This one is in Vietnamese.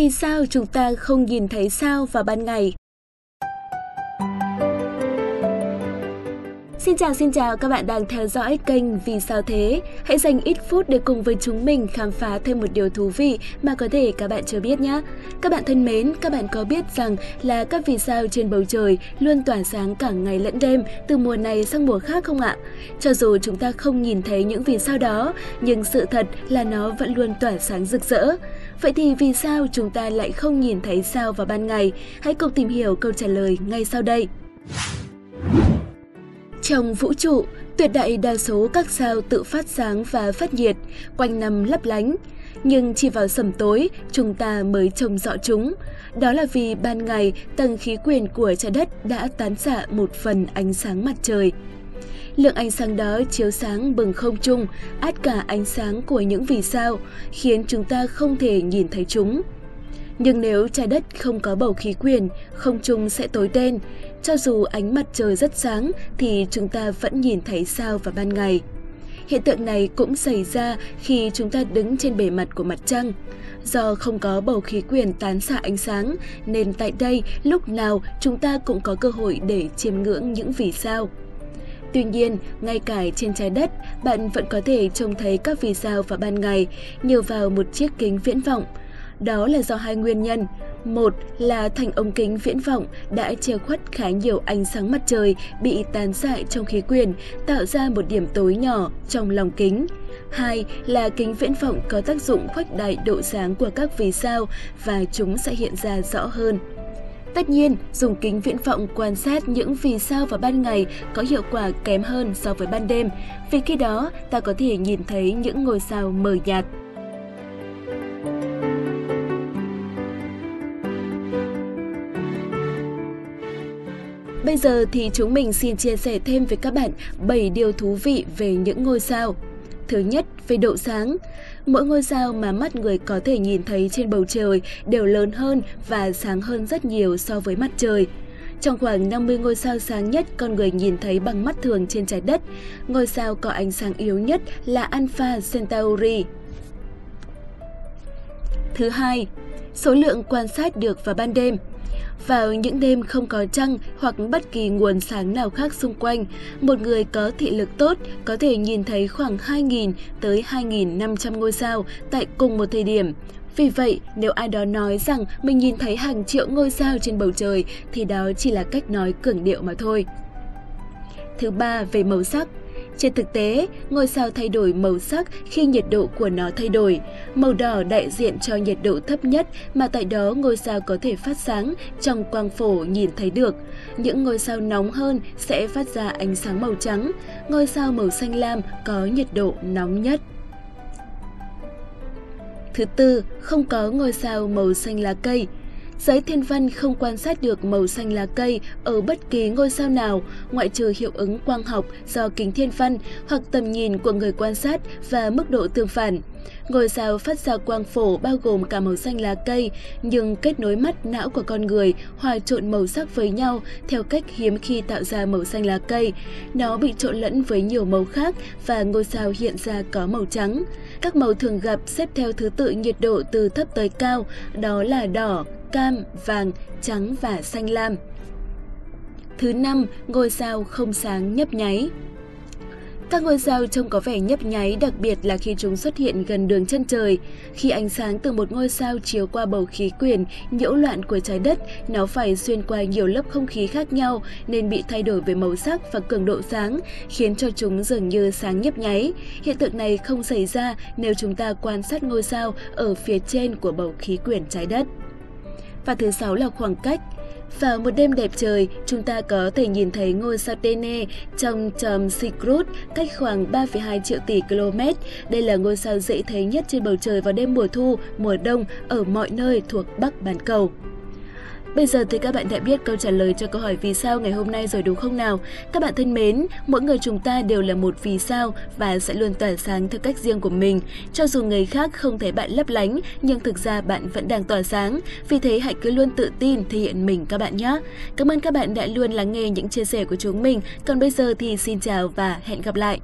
Vì sao chúng ta không nhìn thấy sao vào ban ngày? Xin chào xin chào các bạn đang theo dõi kênh Vì sao thế? Hãy dành ít phút để cùng với chúng mình khám phá thêm một điều thú vị mà có thể các bạn chưa biết nhé. Các bạn thân mến, các bạn có biết rằng là các vì sao trên bầu trời luôn tỏa sáng cả ngày lẫn đêm từ mùa này sang mùa khác không ạ? Cho dù chúng ta không nhìn thấy những vì sao đó, nhưng sự thật là nó vẫn luôn tỏa sáng rực rỡ. Vậy thì vì sao chúng ta lại không nhìn thấy sao vào ban ngày? Hãy cùng tìm hiểu câu trả lời ngay sau đây. Trong vũ trụ, tuyệt đại đa số các sao tự phát sáng và phát nhiệt, quanh năm lấp lánh. Nhưng chỉ vào sầm tối, chúng ta mới trông rõ chúng. Đó là vì ban ngày, tầng khí quyển của trái đất đã tán xạ một phần ánh sáng mặt trời. Lượng ánh sáng đó chiếu sáng bừng không trung, át cả ánh sáng của những vì sao, khiến chúng ta không thể nhìn thấy chúng. Nhưng nếu trái đất không có bầu khí quyển, không trung sẽ tối đen. Cho dù ánh mặt trời rất sáng thì chúng ta vẫn nhìn thấy sao vào ban ngày. Hiện tượng này cũng xảy ra khi chúng ta đứng trên bề mặt của mặt trăng. Do không có bầu khí quyển tán xạ ánh sáng, nên tại đây lúc nào chúng ta cũng có cơ hội để chiêm ngưỡng những vì sao. Tuy nhiên, ngay cả trên trái đất, bạn vẫn có thể trông thấy các vì sao vào ban ngày nhờ vào một chiếc kính viễn vọng – đó là do hai nguyên nhân. Một là thành ống kính viễn vọng đã che khuất khá nhiều ánh sáng mặt trời bị tán xạ trong khí quyển, tạo ra một điểm tối nhỏ trong lòng kính. Hai là kính viễn vọng có tác dụng khuếch đại độ sáng của các vì sao và chúng sẽ hiện ra rõ hơn. Tất nhiên, dùng kính viễn vọng quan sát những vì sao vào ban ngày có hiệu quả kém hơn so với ban đêm, vì khi đó ta có thể nhìn thấy những ngôi sao mờ nhạt. Bây giờ thì chúng mình xin chia sẻ thêm với các bạn 7 điều thú vị về những ngôi sao. Thứ nhất, về độ sáng. Mỗi ngôi sao mà mắt người có thể nhìn thấy trên bầu trời đều lớn hơn và sáng hơn rất nhiều so với mặt trời. Trong khoảng 50 ngôi sao sáng nhất con người nhìn thấy bằng mắt thường trên trái đất, ngôi sao có ánh sáng yếu nhất là Alpha Centauri. Thứ hai, số lượng quan sát được vào ban đêm. Vào những đêm không có trăng hoặc bất kỳ nguồn sáng nào khác xung quanh, một người có thị lực tốt có thể nhìn thấy khoảng 2.000 tới 2.500 ngôi sao tại cùng một thời điểm. Vì vậy, nếu ai đó nói rằng mình nhìn thấy hàng triệu ngôi sao trên bầu trời thì đó chỉ là cách nói cường điệu mà thôi. Thứ ba, về màu sắc. Trên thực tế, ngôi sao thay đổi màu sắc khi nhiệt độ của nó thay đổi. Màu đỏ đại diện cho nhiệt độ thấp nhất mà tại đó ngôi sao có thể phát sáng trong quang phổ nhìn thấy được. Những ngôi sao nóng hơn sẽ phát ra ánh sáng màu trắng. Ngôi sao màu xanh lam có nhiệt độ nóng nhất. Thứ tư, không có ngôi sao màu xanh lá cây. Giới thiên văn không quan sát được màu xanh lá cây ở bất kỳ ngôi sao nào, ngoại trừ hiệu ứng quang học do kính thiên văn hoặc tầm nhìn của người quan sát và mức độ tương phản. Ngôi sao phát ra quang phổ bao gồm cả màu xanh lá cây, nhưng kết nối mắt não của con người hòa trộn màu sắc với nhau theo cách hiếm khi tạo ra màu xanh lá cây. Nó bị trộn lẫn với nhiều màu khác và ngôi sao hiện ra có màu trắng. Các màu thường gặp xếp theo thứ tự nhiệt độ từ thấp tới cao, đó là đỏ, cam, vàng, trắng và xanh lam. Thứ năm, ngôi sao không sáng nhấp nháy. Các ngôi sao trông có vẻ nhấp nháy đặc biệt là khi chúng xuất hiện gần đường chân trời. Khi ánh sáng từ một ngôi sao chiếu qua bầu khí quyển, nhiễu loạn của trái đất, nó phải xuyên qua nhiều lớp không khí khác nhau nên bị thay đổi về màu sắc và cường độ sáng, khiến cho chúng dường như sáng nhấp nháy. Hiện tượng này không xảy ra nếu chúng ta quan sát ngôi sao ở phía trên của bầu khí quyển trái đất. Và thứ sáu là khoảng cách. Vào một đêm đẹp trời, chúng ta có thể nhìn thấy ngôi sao Tene trong chòm Sigrud cách khoảng 3,2 triệu tỷ km. Đây là ngôi sao dễ thấy nhất trên bầu trời vào đêm mùa thu, mùa đông ở mọi nơi thuộc Bắc bán cầu. Bây giờ thì các bạn đã biết câu trả lời cho câu hỏi vì sao ngày hôm nay rồi đúng không nào? Các bạn thân mến, mỗi người chúng ta đều là một vì sao và sẽ luôn tỏa sáng theo cách riêng của mình. Cho dù người khác không thấy bạn lấp lánh, nhưng thực ra bạn vẫn đang tỏa sáng. Vì thế hãy cứ luôn tự tin thể hiện mình các bạn nhé. Cảm ơn các bạn đã luôn lắng nghe những chia sẻ của chúng mình. Còn bây giờ thì xin chào và hẹn gặp lại.